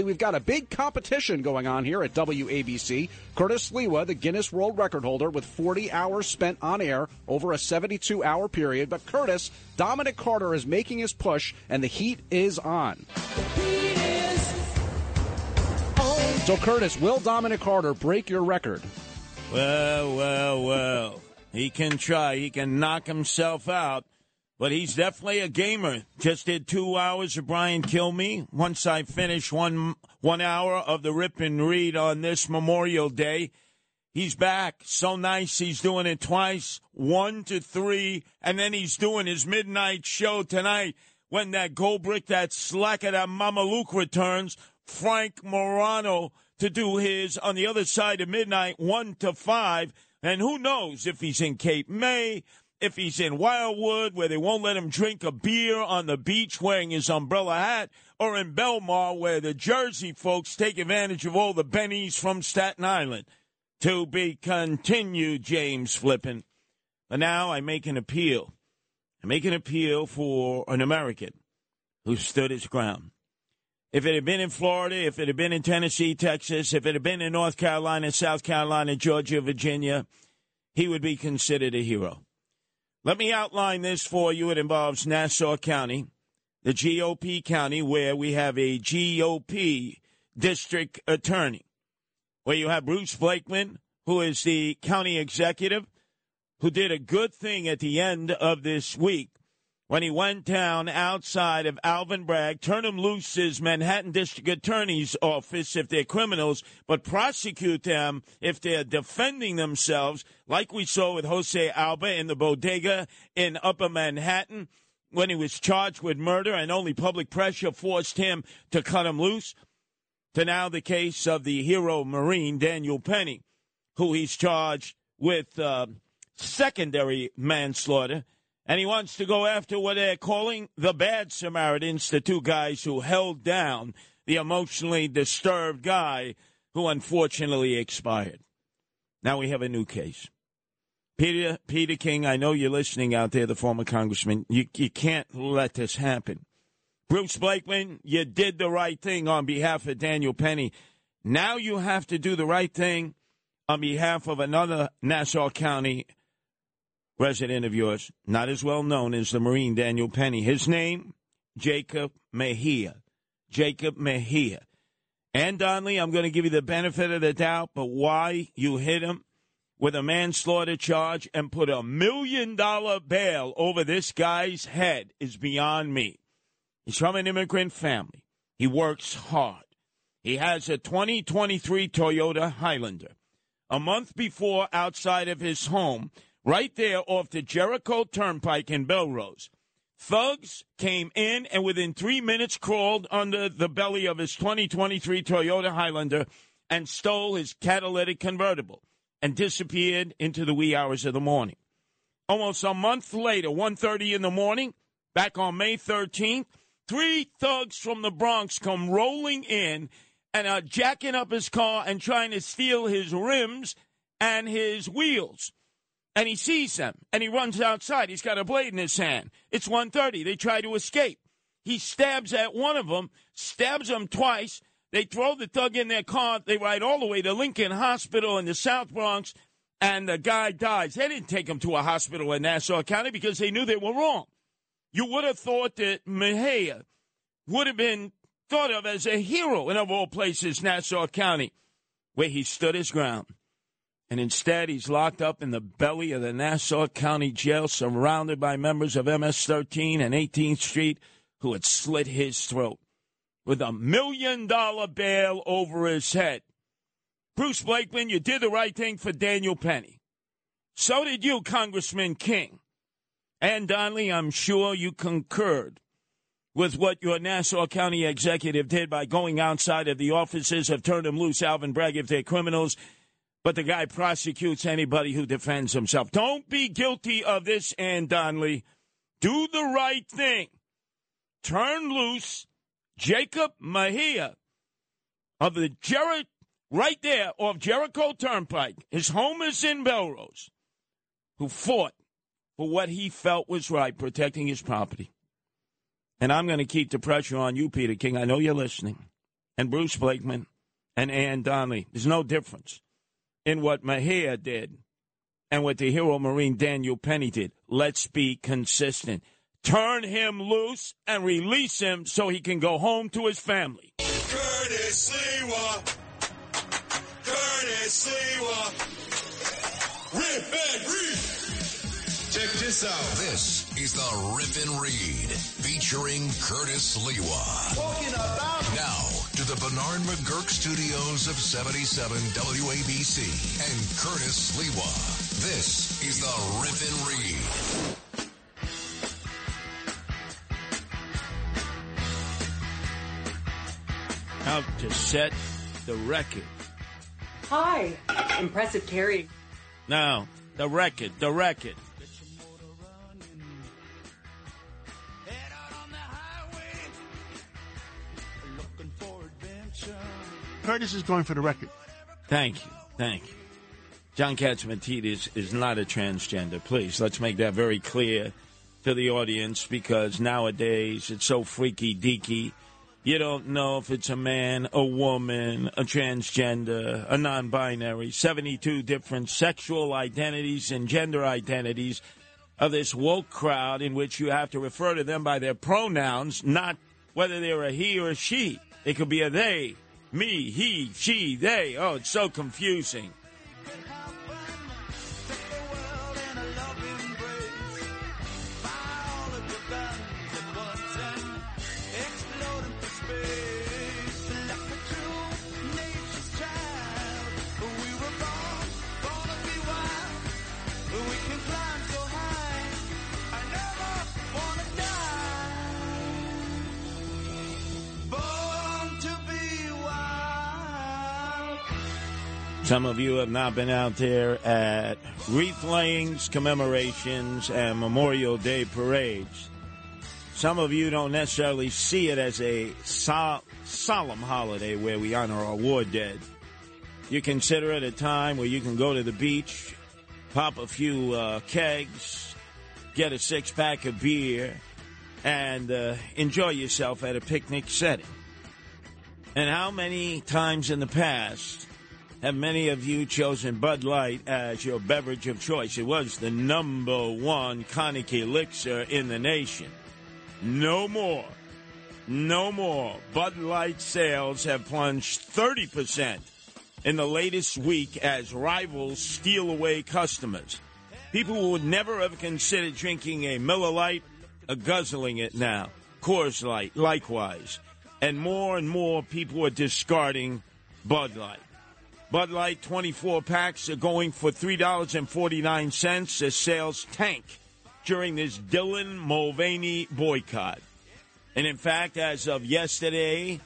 We've got a big competition going on here at WABC. Curtis Sliwa, the Guinness World Record holder, with 40 hours spent on air over a 72 hour period. But Curtis, Dominic Carter is making his push, and the heat is on. So, Curtis, will Dominic Carter break your record? Well, well, well. He can try. He can knock himself out. But he's definitely a gamer. Just did two hours of Brian Kilmeade. Once I finish one one hour of the Rip and Read on this Memorial Day, he's back. So nice. He's doing it twice, one to three, and then he's doing his midnight show tonight when that gold brick, that slacker, that Mama Luke returns. Frank Morano to do his on the other side of midnight, one to five. And who knows if he's in Cape May, if he's in Wildwood, where they won't let him drink a beer on the beach wearing his umbrella hat, or in Belmar, where the Jersey folks take advantage of all the bennies from Staten Island. To be continued, James Flippin. But now I make an appeal. I make an appeal for an American who stood his ground. If it had been in Florida, if it had been in Tennessee, Texas, if it had been in North Carolina, South Carolina, Georgia, Virginia, he would be considered a hero. Let me outline this for you. It involves Nassau County, the GOP county, where we have a GOP district attorney, where you have Bruce Blakeman, who is the county executive, who did a good thing at the end of this week when he went down outside of Alvin Bragg, turn him loose his Manhattan District Attorney's office if they're criminals, but prosecute them if they're defending themselves, like we saw with Jose Alba in the bodega in Upper Manhattan when he was charged with murder and only public pressure forced him to cut him loose, to now the case of the hero Marine Daniel Penny, who he's charged with uh, secondary manslaughter and he wants to go after what they're calling the bad Samaritans, the two guys who held down the emotionally disturbed guy who unfortunately expired. Now we have a new case. Peter, Peter King, I know you're listening out there, the former congressman. You, you can't let this happen. Bruce Blakeman, you did the right thing on behalf of Daniel Penny. Now you have to do the right thing on behalf of another Nassau County resident of yours, not as well known as the Marine Daniel Penny. His name, Jacob Mejia. Jacob Mejia. Anne Donnelly, I'm going to give you the benefit of the doubt, but why you hit him with a manslaughter charge and put a million dollar bail over this guy's head is beyond me. He's from an immigrant family. He works hard. He has a 2023 Toyota Highlander. A month before, outside of his home, right there off the Jericho Turnpike in Bellerose. Thugs came in and within three minutes crawled under the belly of his 2023 Toyota Highlander and stole his catalytic convertible and disappeared into the wee hours of the morning. Almost a month later, 1.30 in the morning, back on May 13th, three thugs from the Bronx come rolling in and are jacking up his car and trying to steal his rims and his wheels and he sees them and he runs outside. He's got a blade in his hand. It's 1:30. They try to escape. He stabs at one of them, stabs them twice. They throw the thug in their car. They ride all the way to Lincoln Hospital in the South Bronx, and the guy dies. They didn't take him to a hospital in Nassau County because they knew they were wrong. You would have thought that Mejia would have been thought of as a hero in, of all places, Nassau County, where he stood his ground and instead he's locked up in the belly of the Nassau County Jail, surrounded by members of MS 13 and 18th Street who had slit his throat with a million dollar bail over his head. Bruce Blakeman, you did the right thing for Daniel Penny. So did you, Congressman King. Anne Donnelly, I'm sure you concurred with what your Nassau County executive did by going outside of the offices of Turn Them Loose, Alvin Bragg, if they're criminals, but the guy prosecutes anybody who defends himself. Don't be guilty of this, Anne Donnelly. Do the right thing. Turn loose Jacob Mejia of the Jer- right there off Jericho Turnpike. His home is in Bellerose, who fought for what he felt was right, protecting his property. And I'm going to keep the pressure on you, Peter King. I know you're listening. And Bruce Blakeman and Anne Donnelly. There's no difference in what Mejia did and what the hero Marine Daniel Penny did. Let's be consistent. Turn him loose and release him so he can go home to his family. Curtis Sliwa. Curtis Sliwa. Rip and read. Check this out. This is the Rip and Read featuring Curtis Sliwa. Talking about Now to the Bernard McGuirk studios of 77 WABC and Curtis Sliwa. This is the Rip and Read. Out to set the record. Hi. Impressive carry. Now, the record, the record. Curtis is going for the record. Thank you. Thank you. John Catsimatidis is not a transgender. Please, let's make that very clear to the audience because nowadays it's so freaky deaky. You don't know if it's a man, a woman, a transgender, a non binary, 72 different sexual identities and gender identities of this woke crowd in which you have to refer to them by their pronouns, not whether they're a he or a she. It could be a they, me, he, she, they. Oh, it's so confusing. Some of you have not been out there at wreath layings, commemorations, and Memorial Day parades. Some of you don't necessarily see it as a sol- solemn holiday where we honor our war dead. You consider it a time where you can go to the beach, pop a few uh, kegs, get a six pack of beer, and uh, enjoy yourself at a picnic setting. And how many times in the past have many of you chosen Bud Light as your beverage of choice? It was the number one conic elixir in the nation. No more. No more. Bud Light sales have plunged 30% in the latest week as rivals steal away customers. People who would never have considered drinking a Miller Lite are guzzling it now. Coors Light, likewise. And more and more people are discarding Bud Light. Bud Light 24 packs are going for $3.49 as sales tank during this Dylan Mulvaney boycott. And in fact, as of yesterday,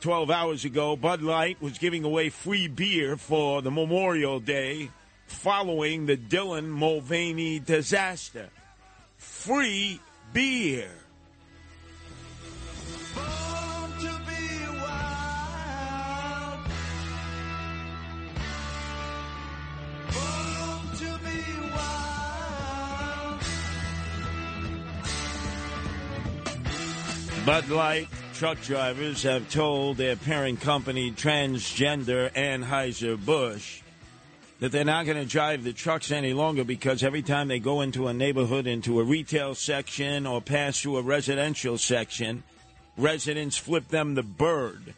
12 hours ago, Bud Light was giving away free beer for the Memorial Day following the Dylan Mulvaney disaster. Free beer. Bud Light truck drivers have told their parent company, Transgender Anheuser-Busch, that they're not going to drive the trucks any longer because every time they go into a neighborhood, into a retail section, or pass through a residential section, residents flip them the bird,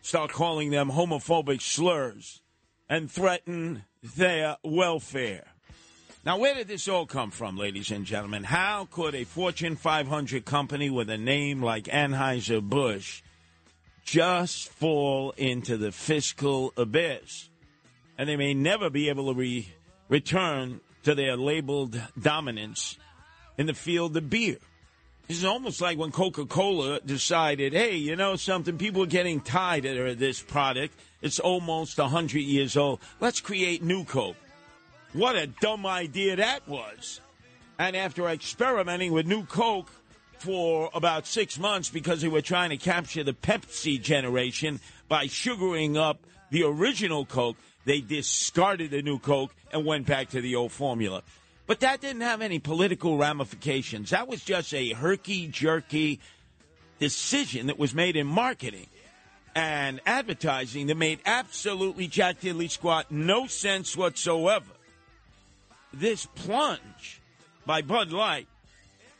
start calling them homophobic slurs, and threaten their welfare. Now, where did this all come from, ladies and gentlemen? How could a Fortune 500 company with a name like Anheuser-Busch just fall into the fiscal abyss? And they may never be able to re- return to their labeled dominance in the field of beer. This is almost like when Coca Cola decided, hey, you know something, people are getting tired of this product. It's almost 100 years old. Let's create new Coke. What a dumb idea that was. And after experimenting with new Coke for about six months because they were trying to capture the Pepsi generation by sugaring up the original Coke, they discarded the new Coke and went back to the old formula. But that didn't have any political ramifications. That was just a herky jerky decision that was made in marketing and advertising that made absolutely jack diddly squat no sense whatsoever. This plunge by Bud Light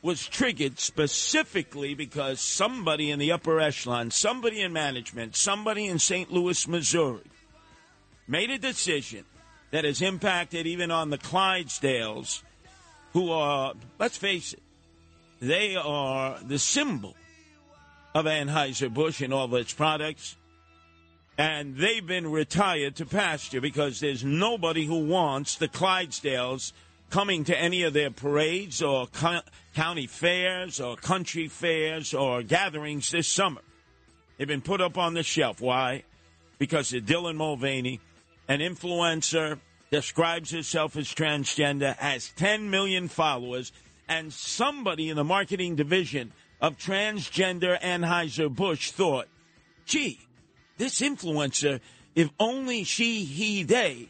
was triggered specifically because somebody in the upper echelon, somebody in management, somebody in St. Louis, Missouri, made a decision that has impacted even on the Clydesdales, who are, let's face it, they are the symbol of Anheuser-Busch and all of its products. And they've been retired to pasture because there's nobody who wants the Clydesdales coming to any of their parades or co- county fairs or country fairs or gatherings this summer. They've been put up on the shelf. Why? Because of Dylan Mulvaney, an influencer, describes herself as transgender, has 10 million followers, and somebody in the marketing division of transgender Anheuser-Busch thought, gee, this influencer, if only she, he, they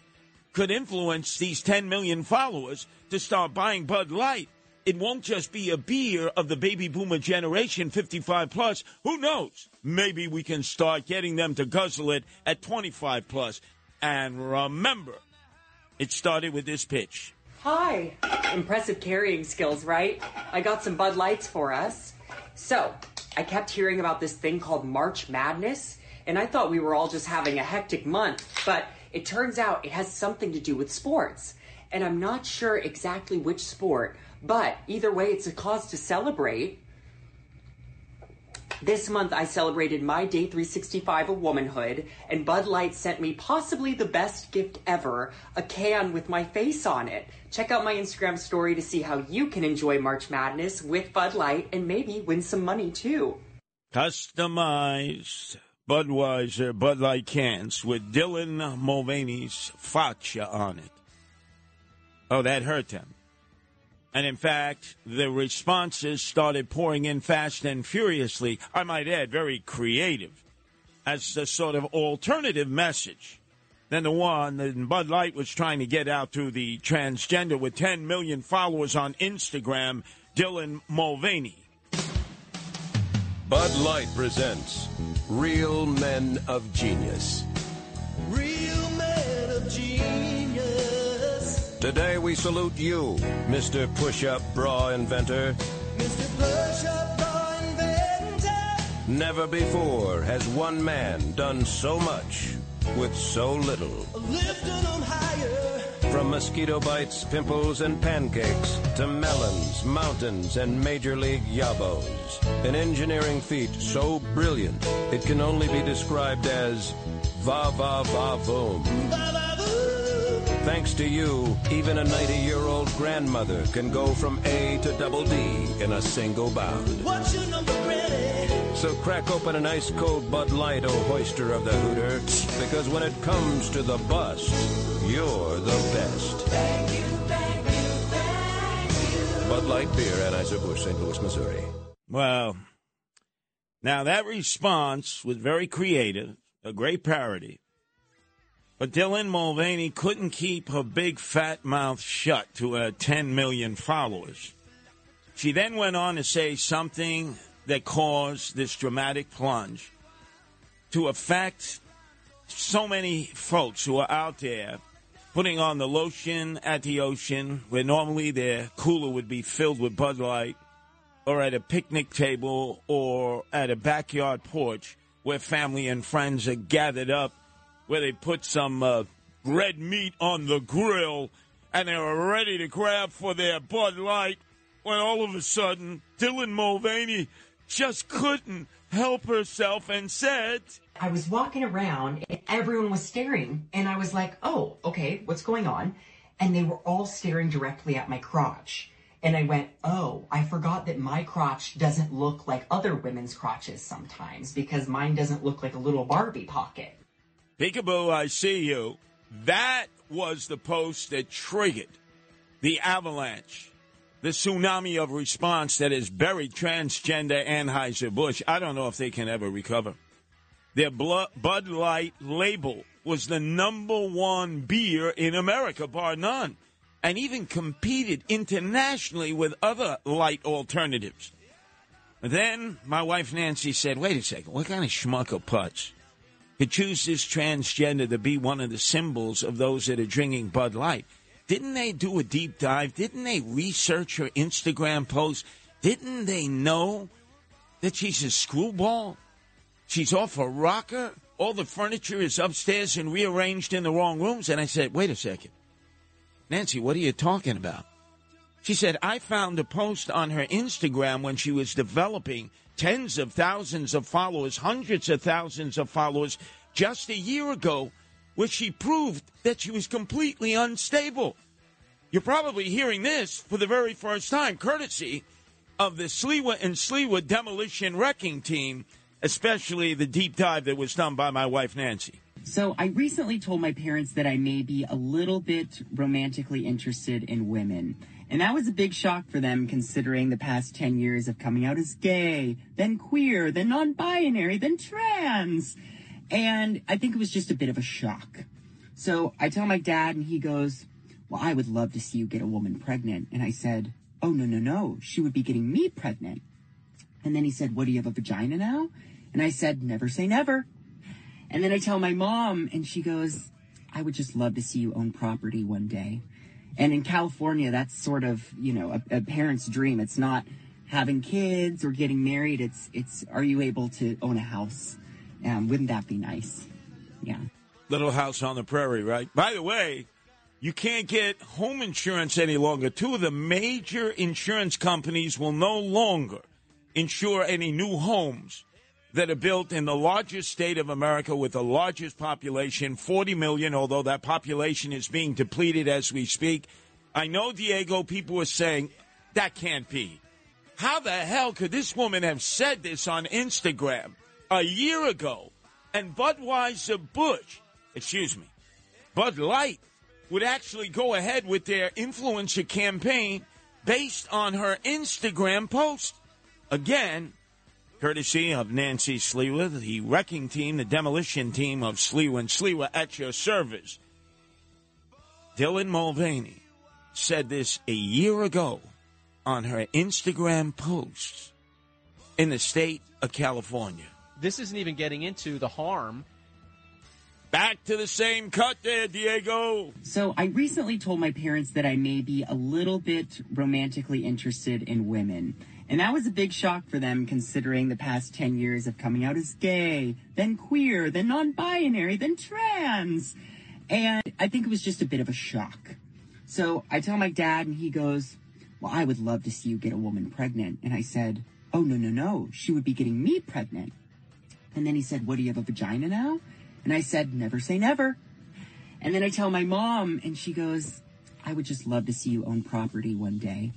could influence these 10 million followers to start buying Bud Light, it won't just be a beer of the baby boomer generation 55 plus. Who knows? Maybe we can start getting them to guzzle it at 25 plus. And remember, it started with this pitch. Hi. Impressive carrying skills, right? I got some Bud Lights for us. So, I kept hearing about this thing called March Madness, and I thought we were all just having a hectic month, but it turns out it has something to do with sports. And I'm not sure exactly which sport, but either way, it's a cause to celebrate. This month, I celebrated my day 365 of womanhood, and Bud Light sent me possibly the best gift ever a can with my face on it. Check out my Instagram story to see how you can enjoy March Madness with Bud Light and maybe win some money too. Customized Budweiser Bud Light cans with Dylan Mulvaney's facia on it. Oh, that hurt them. And in fact, the responses started pouring in fast and furiously. I might add, very creative, as a sort of alternative message than the one that Bud Light was trying to get out to the transgender with 10 million followers on Instagram, Dylan Mulvaney. Bud Light presents Real Men of Genius. Real men of genius. Today we salute you, Mr. Push Up Bra Inventor. Mr. Push Up Bra Inventor. Never before has one man done so much with so little. Lifting them higher. From mosquito bites, pimples, and pancakes to melons, mountains, and major league yabos. An engineering feat so brilliant it can only be described as va va va voom. Thanks to you, even a 90 year old grandmother can go from A to double D in a single bound. What's your number, Granny? So crack open an ice cold Bud Light, oh hoister of the Hooter, because when it comes to the bust, you're the best. Thank you, thank you, thank you. Bud Light Beer, Anheuser-Busch, St. Louis, Missouri. Well, now that response was very creative, a great parody. But Dylan Mulvaney couldn't keep her big fat mouth shut to her 10 million followers. She then went on to say something that caused this dramatic plunge to affect so many folks who are out there putting on the lotion at the ocean where normally their cooler would be filled with Bud Light or at a picnic table or at a backyard porch where family and friends are gathered up where they put some uh, red meat on the grill and they're ready to grab for their Bud Light when all of a sudden Dylan Mulvaney just couldn't help herself and said, I was walking around and everyone was staring and I was like, oh, okay, what's going on? And they were all staring directly at my crotch. And I went, oh, I forgot that my crotch doesn't look like other women's crotches sometimes because mine doesn't look like a little Barbie pocket. Peekaboo, I see you. That was the post that triggered the avalanche, the tsunami of response that has buried transgender Anheuser-Busch. I don't know if they can ever recover. Their Bud Light label was the number one beer in America, bar none, and even competed internationally with other light alternatives. Then my wife Nancy said, wait a second, what kind of schmuck or putz could choose this transgender to be one of the symbols of those that are drinking Bud Light? Didn't they do a deep dive? Didn't they research her Instagram post? Didn't they know that she's a screwball? She's off a rocker? All the furniture is upstairs and rearranged in the wrong rooms? And I said, wait a second. Nancy, what are you talking about? She said, I found a post on her Instagram when she was developing tens of thousands of followers, hundreds of thousands of followers just a year ago, where she proved that she was completely unstable. You're probably hearing this for the very first time, courtesy of the Sliwa and Sliwa Demolition Wrecking Team, especially the deep dive that was done by my wife Nancy. So I recently told my parents that I may be a little bit romantically interested in women. And that was a big shock for them considering the past 10 years of coming out as gay, then queer, then non-binary, then trans. And I think it was just a bit of a shock. So I tell my dad and he goes, well, I would love to see you get a woman pregnant. And I said, oh, no, no, no. She would be getting me pregnant. And then he said, what, do you have a vagina now? And I said, never say never. And then I tell my mom and she goes, I would just love to see you own property one day. And in California, that's sort of, you know, a, a parent's dream. It's not having kids or getting married. It's, it's, are you able to own a house? Um, wouldn't that be nice? Yeah. Little house on the prairie, right? By the way, you can't get home insurance any longer. Two of the major insurance companies will no longer insure any new homes that are built in the largest state of America with the largest population, 40 million, although that population is being depleted as we speak. I know, Diego, people are saying that can't be. How the hell could this woman have said this on Instagram a year ago? And Budweiser Bush, excuse me, Bud Light would actually go ahead with their influencer campaign based on her Instagram post. Again, courtesy of Nancy Sliwa, the wrecking team, the demolition team of Sliwa and Sliwa at your service. Dylan Mulvaney said this a year ago on her Instagram post in the state of California. This isn't even getting into the harm. Back to the same cut there, Diego. So I recently told my parents that I may be a little bit romantically interested in women. And that was a big shock for them considering the past 10 years of coming out as gay, then queer, then non-binary, then trans. And I think it was just a bit of a shock. So I tell my dad and he goes, well, I would love to see you get a woman pregnant. And I said, oh, no, no, no. She would be getting me pregnant. And then he said, what, do you have a vagina now? And I said, never say never. And then I tell my mom and she goes, I would just love to see you own property one day.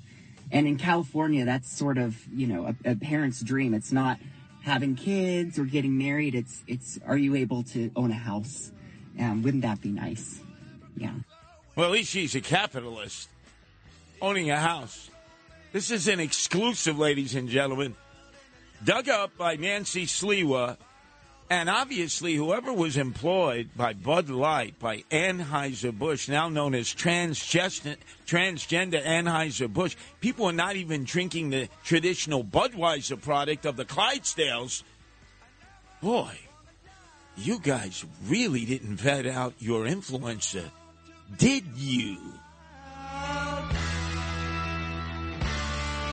And in California, that's sort of, you know, a, a parent's dream. It's not having kids or getting married. It's, it's, are you able to own a house? Um, wouldn't that be nice? Yeah. Well, at least she's a capitalist owning a house. This is an exclusive, ladies and gentlemen, dug up by Nancy Sliwa and obviously, whoever was employed by Bud Light, by Anheuser-Busch, now known as transgender, Anheuser-Busch, people are not even drinking the traditional Budweiser product of the Clydesdales. Boy, you guys really didn't vet out your influencer, did you?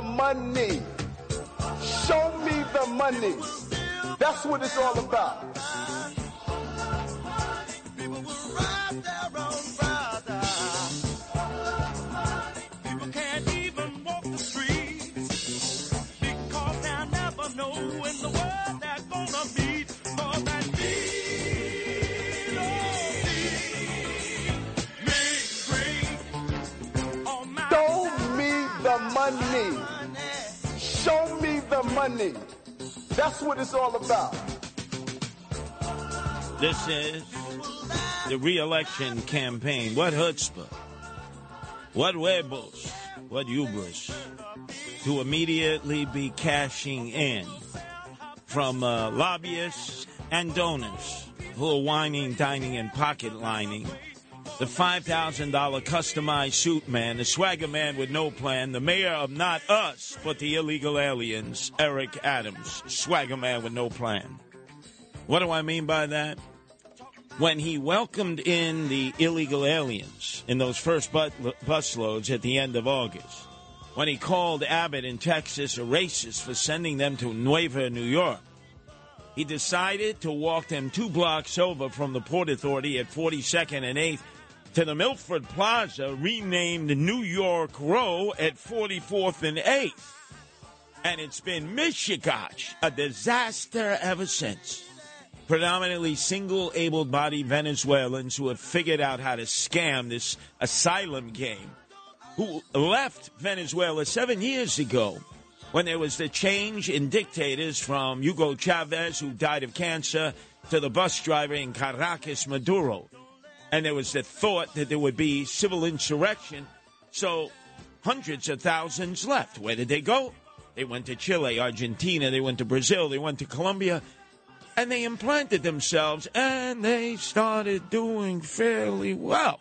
The money. Show me the money. That's what it's all about. People can't even walk the streets. Because now never know in the world they're gonna meet more than me. Show me the money. Money. That's what it's all about. This is the re-election campaign. What chutzpah? What huevos? What hubris? To immediately be cashing in from uh, lobbyists and donors who are whining, dining, and pocket lining. The $5,000 customized suit man, the swagger man with no plan, the mayor of not us, but the illegal aliens, Eric Adams, swagger man with no plan. What do I mean by that? When he welcomed in the illegal aliens in those first busloads at the end of August, when he called Abbott in Texas a racist for sending them to Nueva, New York, he decided to walk them two blocks over from the Port Authority at 42nd and 8th to the Milford Plaza, renamed New York Row at 44th and 8th. And it's been mishigash, a disaster ever since. Predominantly single able bodied Venezuelans who have figured out how to scam this asylum game, who left Venezuela seven years ago when there was the change in dictators from Hugo Chavez, who died of cancer, to the bus driver in Caracas, Maduro. And there was the thought that there would be civil insurrection. So hundreds of thousands left. Where did they go? They went to Chile, Argentina, they went to Brazil, they went to Colombia, and they implanted themselves and they started doing fairly well.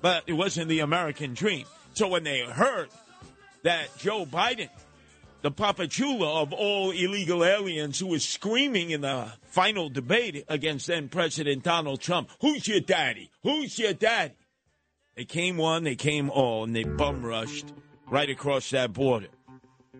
But it wasn't the American dream. So when they heard that Joe Biden, the papachula of all illegal aliens who was screaming in the final debate against then President Donald Trump, who's your daddy? Who's your daddy? They came one, they came all, and they bum rushed right across that border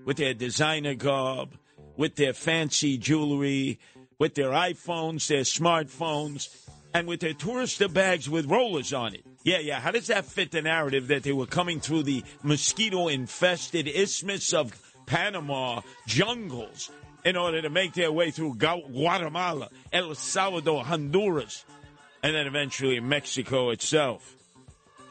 with their designer garb, with their fancy jewelry, with their iPhones, their smartphones, and with their tourista bags with rollers on it. Yeah, yeah. How does that fit the narrative that they were coming through the mosquito infested isthmus of Panama jungles in order to make their way through Guatemala, El Salvador, Honduras, and then eventually Mexico itself?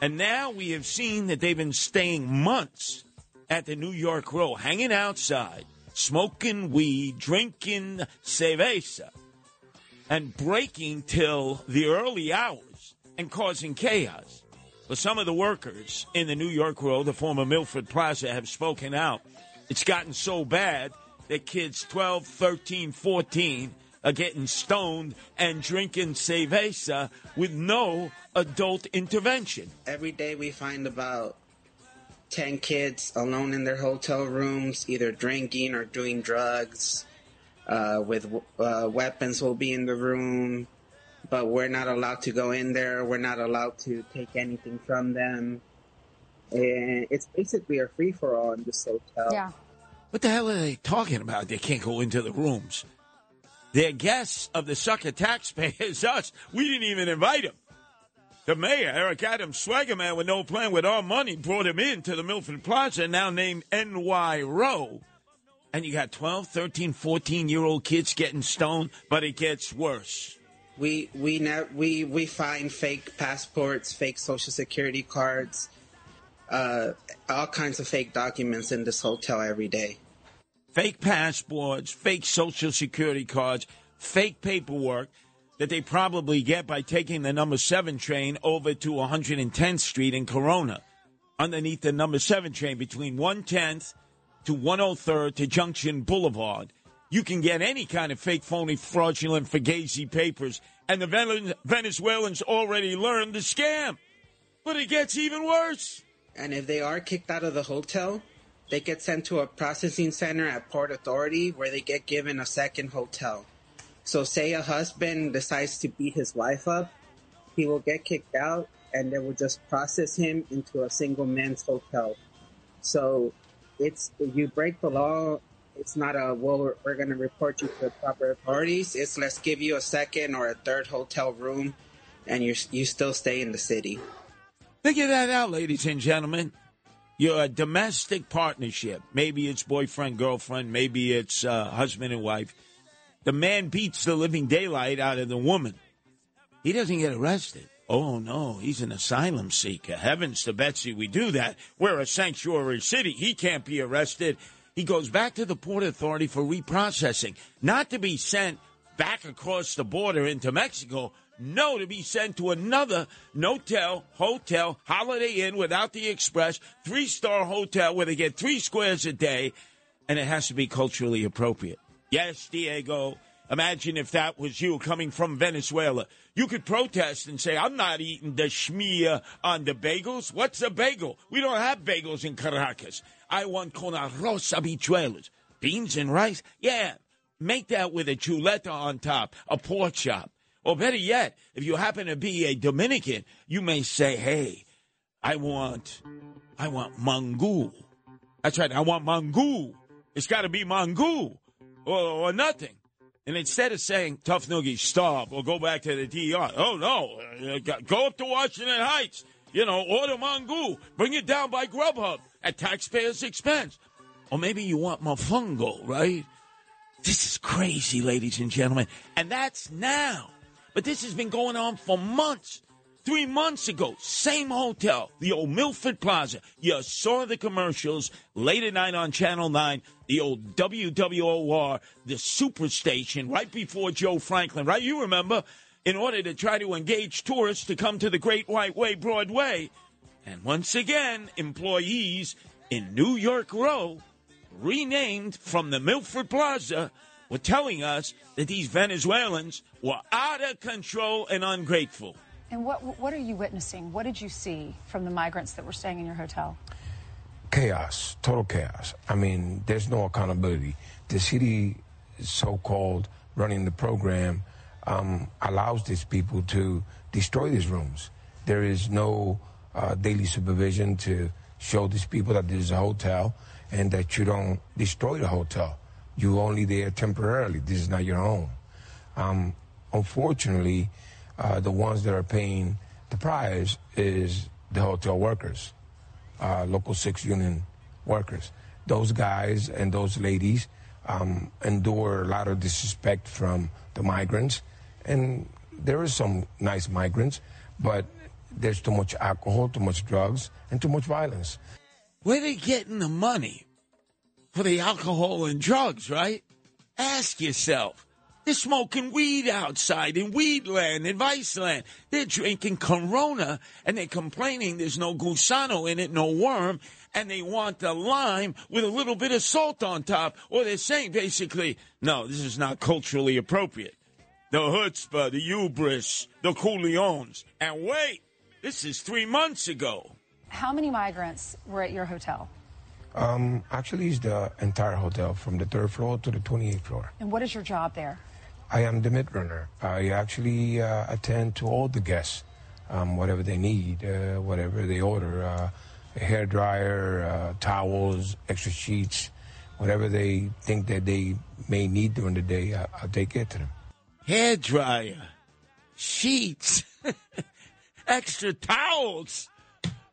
And now we have seen that they've been staying months at the New York Row, hanging outside, smoking weed, drinking cerveza, and breaking till the early hours and causing chaos. But some of the workers in the New York Row, the former Milford Plaza, have spoken out. It's gotten so bad that kids 12, 13, 14 are getting stoned and drinking cerveza with no adult intervention. Every day we find about 10 kids alone in their hotel rooms, either drinking or doing drugs. Uh, with uh, weapons will be in the room, but we're not allowed to go in there. We're not allowed to take anything from them. And it's basically a free for all in this hotel. Yeah. What the hell are they talking about? They can't go into the rooms. They're guests of the sucker taxpayers, us. We didn't even invite them. The mayor, Eric Adams, swagger man with no plan with our money, brought him into the Milford Plaza, now named NY Row. And you got 12, 13, 14 year old kids getting stoned, but it gets worse. We we ne- we we find fake passports, fake social security cards, uh, all kinds of fake documents in this hotel every day. Fake passports, fake social security cards, fake paperwork that they probably get by taking the number seven train over to 110th Street in Corona, underneath the number seven train between 110th to 103rd to Junction Boulevard. You can get any kind of fake, phony, fraudulent, fugazi papers, and the Venezuelans already learned the scam. But it gets even worse. And if they are kicked out of the hotel, they get sent to a processing center at Port Authority where they get given a second hotel. So, say a husband decides to beat his wife up, he will get kicked out and they will just process him into a single men's hotel. So, it's you break the law, it's not a well, we're, we're going to report you to the proper authorities. It's let's give you a second or a third hotel room and you you still stay in the city. Figure that out, ladies and gentlemen. You're a domestic partnership. Maybe it's boyfriend, girlfriend, maybe it's uh, husband and wife. The man beats the living daylight out of the woman. He doesn't get arrested. Oh, no, he's an asylum seeker. Heavens to Betsy, we do that. We're a sanctuary city. He can't be arrested. He goes back to the Port Authority for reprocessing, not to be sent back across the border into Mexico. No, to be sent to another Notel, hotel, Holiday Inn without the express, three star hotel where they get three squares a day, and it has to be culturally appropriate. Yes, Diego. Imagine if that was you coming from Venezuela. You could protest and say, I'm not eating the schmear on the bagels. What's a bagel? We don't have bagels in Caracas. I want con arroz habichuelas. Beans and rice? Yeah. Make that with a chuleta on top, a pork chop. Or better yet, if you happen to be a Dominican, you may say, hey, I want, I want mango. That's right, I want mango. It's got to be mango or, or nothing. And instead of saying, tough noogie, stop, or go back to the DR, oh no, uh, go up to Washington Heights, you know, order mango, bring it down by Grubhub at taxpayers' expense. Or maybe you want mofongo, right? This is crazy, ladies and gentlemen. And that's now. But this has been going on for months. Three months ago, same hotel, the old Milford Plaza. You saw the commercials late at night on Channel 9, the old WWOR, the superstation, right before Joe Franklin, right? You remember, in order to try to engage tourists to come to the Great White Way Broadway. And once again, employees in New York Row, renamed from the Milford Plaza, were telling us that these Venezuelans were out of control and ungrateful. And what what are you witnessing? What did you see from the migrants that were staying in your hotel? chaos, total chaos. I mean, there's no accountability. The city, so-called running the program, um, allows these people to destroy these rooms. There is no uh, daily supervision to show these people that this is a hotel and that you don't destroy the hotel. You're only there temporarily. This is not your home. Um, unfortunately, uh, the ones that are paying the price is the hotel workers uh, local six union workers. Those guys and those ladies um, endure a lot of disrespect from the migrants, and there is some nice migrants, but there's too much alcohol, too much drugs, and too much violence. Where they getting the money for the alcohol and drugs, right? Ask yourself. They're smoking weed outside in Weedland, in Viceland. They're drinking Corona and they're complaining there's no gusano in it, no worm, and they want the lime with a little bit of salt on top. Or they're saying basically, no, this is not culturally appropriate. The chutzpah, the hubris, the coolions. And wait, this is three months ago. How many migrants were at your hotel? Um, actually, it's the entire hotel from the third floor to the 28th floor. And what is your job there? I am the mid runner. I actually uh, attend to all the guests, um, whatever they need, uh, whatever they order, uh, a hair dryer, uh, towels, extra sheets, whatever they think that they may need during the day. I, I'll take it to them. Hair dryer, sheets, extra towels.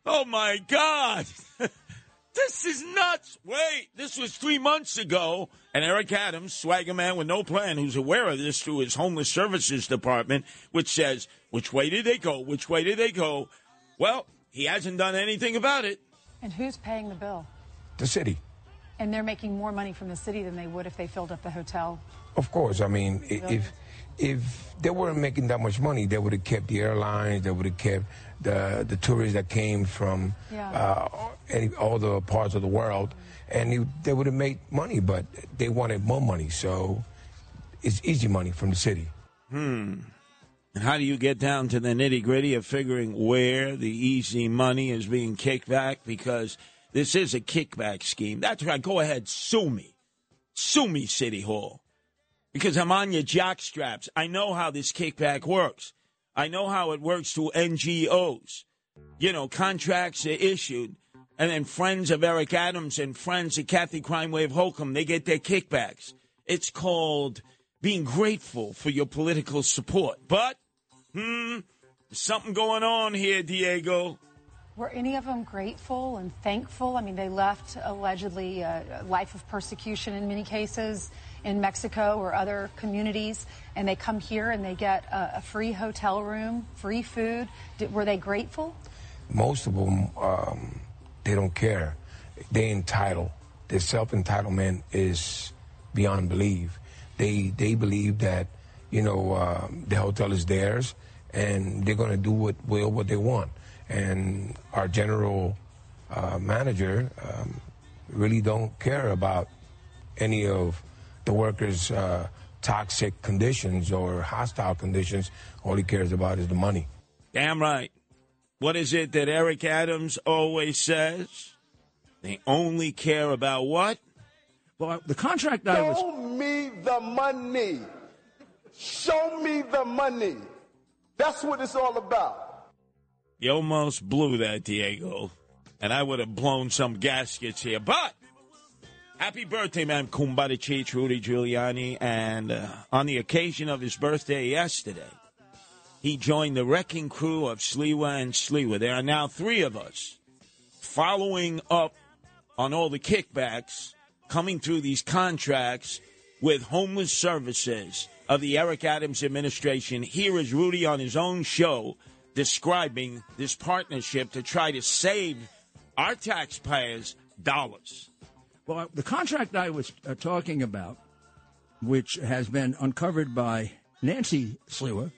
Oh my God. This is nuts. Wait, this was three months ago. And Eric Adams, swagger man with no plan, who's aware of this through his homeless services department, which says, which way did they go? Which way did they go? Well, he hasn't done anything about it. And who's paying the bill? The city. And they're making more money from the city than they would if they filled up the hotel. Of course. I mean, i if if they weren't making that much money, they would have kept the airlines. They would have kept the the tourists that came from Yeah. uh, any, all the parts of the world, and they, they would have made money. But they wanted more money, so it's easy money from the city. Hmm. And how do you get down to the nitty gritty of figuring where the easy money is being kicked back? Because this is a kickback scheme. That's right. Go ahead, sue me. Sue me, City Hall. Because I'm on your jock straps. I know how this kickback works. I know how it works through NGOs. You know, contracts are issued, and then friends of Eric Adams and friends of Kathy Crime Wave Hochul, they get their kickbacks. It's called being grateful for your political support. But, hmm, something going on here, Diego. Were any of them grateful and thankful? I mean, they left allegedly a life of persecution in many cases in Mexico or other communities, and they come here and they get a, a free hotel room, free food. Did, were they grateful? Most of them, um, they don't care. They entitled. Their self entitlement is beyond belief. They they believe that you know uh, the hotel is theirs and they're going to do what will what they want. And our general uh, manager um, really don't care about any of the workers' uh, toxic conditions or hostile conditions. All he cares about is the money. Damn right. What is it that Eric Adams always says? They only care about what? Well, the contract I was. Show me the money. Show me the money. That's what it's all about. You almost blew that, Diego. And I would have blown some gaskets here. But happy birthday, man, Kumbada Cheech, Rudy Giuliani. And uh, on the occasion of his birthday yesterday, he joined the wrecking crew of Sliwa and Sliwa. There are now three of us following up on all the kickbacks coming through these contracts with homeless services of the Eric Adams administration. Here is Rudy on his own show describing this partnership to try to save our taxpayers dollars. Well, the contract I was uh, talking about, which has been uncovered by Nancy Sliwa,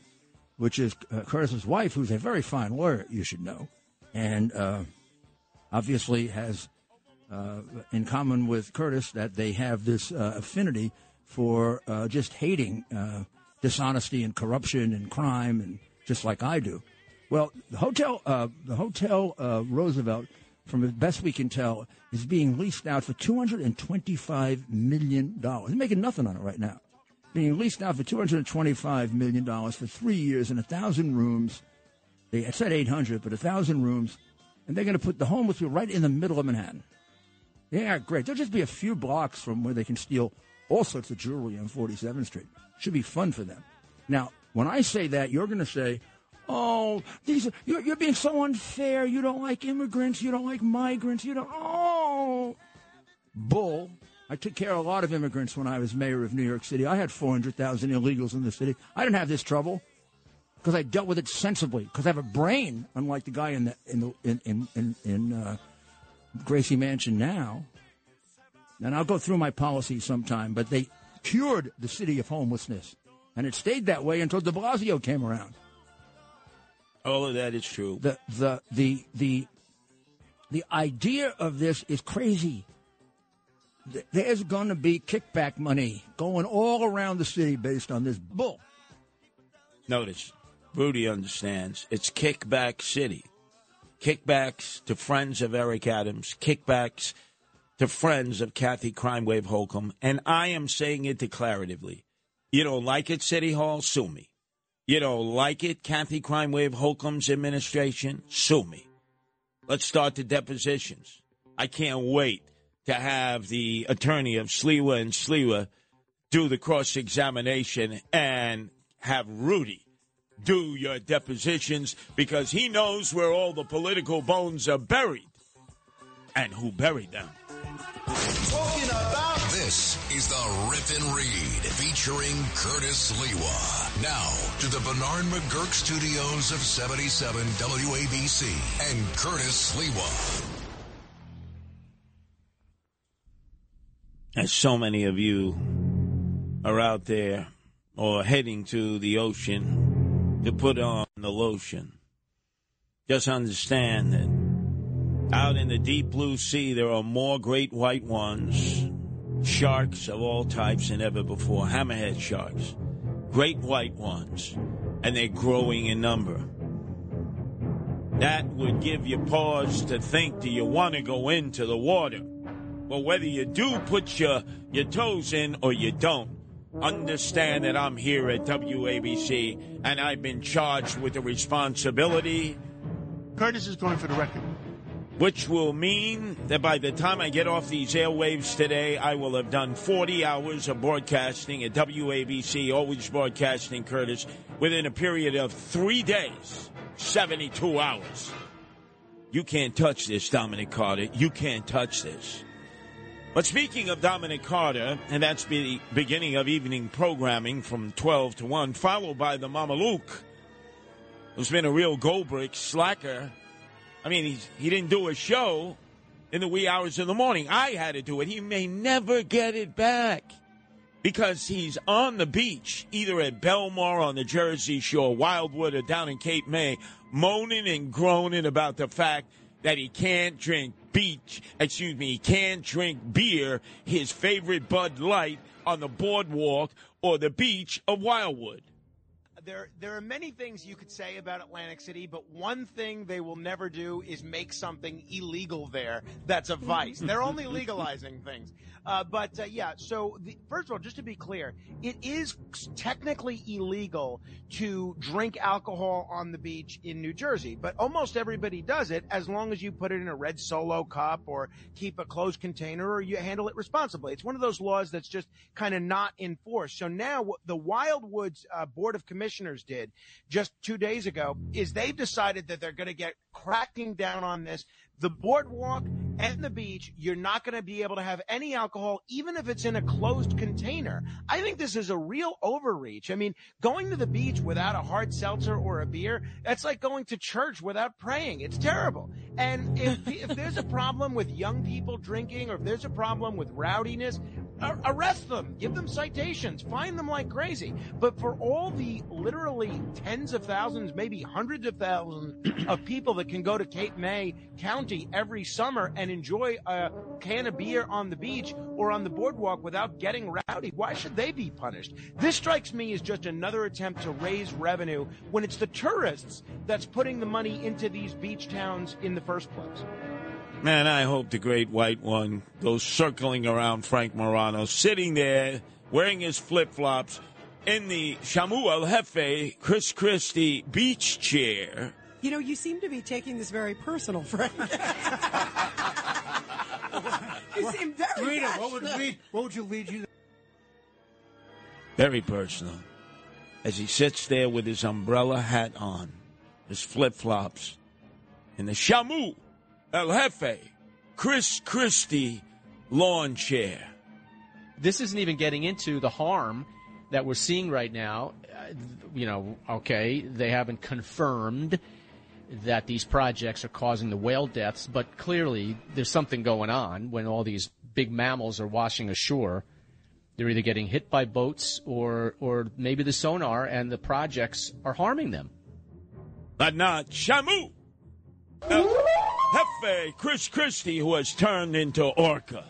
which is uh, Curtis's wife, who's a very fine lawyer, you should know, and uh, obviously has uh, in common with Curtis that they have this uh, affinity for uh, just hating uh, dishonesty and corruption and crime, and just like I do. Well, the hotel, uh, the hotel uh, Roosevelt, from the best we can tell, is being leased out for two hundred and twenty-five million dollars. They're making nothing on it right now. Being leased out for two hundred and twenty-five million dollars for three years and a thousand rooms. They said eight hundred, but a thousand rooms, and they're going to put the homeless people right in the middle of Manhattan. Yeah, great. There'll just be a few blocks from where they can steal all sorts of jewelry on 47th Street. Should be fun for them. Now, when I say that, you're going to say, "Oh, these are, you're, you're being so unfair. You don't like immigrants. You don't like migrants. You don't." Oh, bull. I took care of a lot of immigrants when I was mayor of New York City. I had 400,000 illegals in the city. I didn't have this trouble because I dealt with it sensibly. Because I have a brain, unlike the guy in the in the in in in, in uh, Gracie Mansion now. And I'll go through my policy sometime, but they cured the city of homelessness. And it stayed that way until de Blasio came around. All of that is true. The the the the the idea of this is crazy. There's going to be kickback money going all around the city based on this bull. Notice, Rudy understands it's kickback city. kickbacks to friends of Eric Adams, kickbacks to friends of Kathy Crime Wave Hochul, and I am saying it declaratively. You don't like it, City Hall? Sue me. You don't like it, Kathy Crime Wave Hochul's administration? Sue me. Let's start the depositions. I can't wait to have the attorney of Sliwa and Sliwa do the cross examination and have Rudy do your depositions because he knows where all the political bones are buried and who buried them. This is the Rip and Read featuring Curtis Sliwa. Now to the Bernard McGuirk studios of 77 WABC and Curtis Sliwa. As so many of you are out there or heading to the ocean to put on the lotion, just understand that out in the deep blue sea there are more great white ones, sharks of all types than ever before, hammerhead sharks, great white ones, and they're growing in number. That would give you pause to think do you want to go into the water? Well, whether you do put your, your toes in or you don't, understand that I'm here at WABC and I've been charged with the responsibility. Curtis is going for the record. Which will mean that by the time I get off these airwaves today, I will have done 40 hours of broadcasting at WABC, always broadcasting Curtis, within a period of three days, 72 hours. You can't touch this, Dominic Carter. You can't touch this. But speaking of Dominic Carter, and that's the beginning of evening programming from 12 to 1, followed by the Mama Luke, who's been a real Goldbrick slacker. I mean, he's, he didn't do a show in the wee hours of the morning. I had to do it. He may never get it back because he's on the beach, either at Belmar on the Jersey Shore, Wildwood, or down in Cape May, moaning and groaning about the fact that he can't drink beach, excuse me, he can't drink beer, his favorite Bud Light on the boardwalk or the beach of Wildwood. There, there are many things you could say about Atlantic City, but one thing they will never do is make something illegal there that's a vice. They're only legalizing things. Uh, but uh, yeah, so the, first of all, just to be clear, it is technically illegal to drink alcohol on the beach in New Jersey, but almost everybody does it as long as you put it in a red solo cup or keep a closed container or you handle it responsibly. It's one of those laws that's just kind of not enforced. So now the Wildwoods uh, Board of Commissioners did just two days ago is they've decided that they're going to get cracking down on this. The boardwalk and the beach, you're not going to be able to have any alcohol, even if it's in a closed container. I think this is a real overreach. I mean, going to the beach without a hard seltzer or a beer, that's like going to church without praying. It's terrible. And if, if there's a problem with young people drinking or if there's a problem with rowdiness, arrest them, give them citations, find them like crazy. But for all the literally tens of thousands, maybe hundreds of thousands of people that can go to Cape May County every summer and enjoy a can of beer on the beach or on the boardwalk without getting rowdy, why should they be punished? This strikes me as just another attempt to raise revenue when it's the tourists that's putting the money into these beach towns in the first place. Man, I hope the great white one goes circling around Frank Morano, sitting there wearing his flip flops in the Shamu El Jefe Chris Christie beach chair. You know, you seem to be taking this very personal, Frank. you seem very Rita, what would passionate. lead, what would you lead you? Very personal. As he sits there with his umbrella hat on, his flip flops, in the Shamu El Jefe Chris Christie lawn chair. this isn't even getting into the harm that we're seeing right now. Uh, you know, okay, they haven't confirmed that these projects are causing the whale deaths, but clearly there's something going on when all these big mammals are washing ashore. They're either getting hit by boats or, or maybe the sonar and the projects are harming them. But not Shamu El Jefe Chris Christie, who has turned into Orca,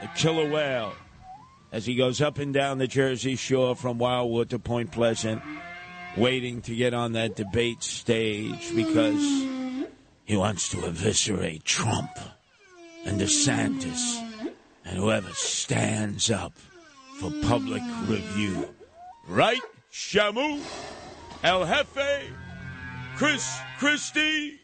the killer whale, as he goes up and down the Jersey Shore from Wildwood to Point Pleasant, waiting to get on that debate stage because He wants to eviscerate Trump and DeSantis and whoever stands up for public review. Right, Shamu? El Jefe? Chris Christie?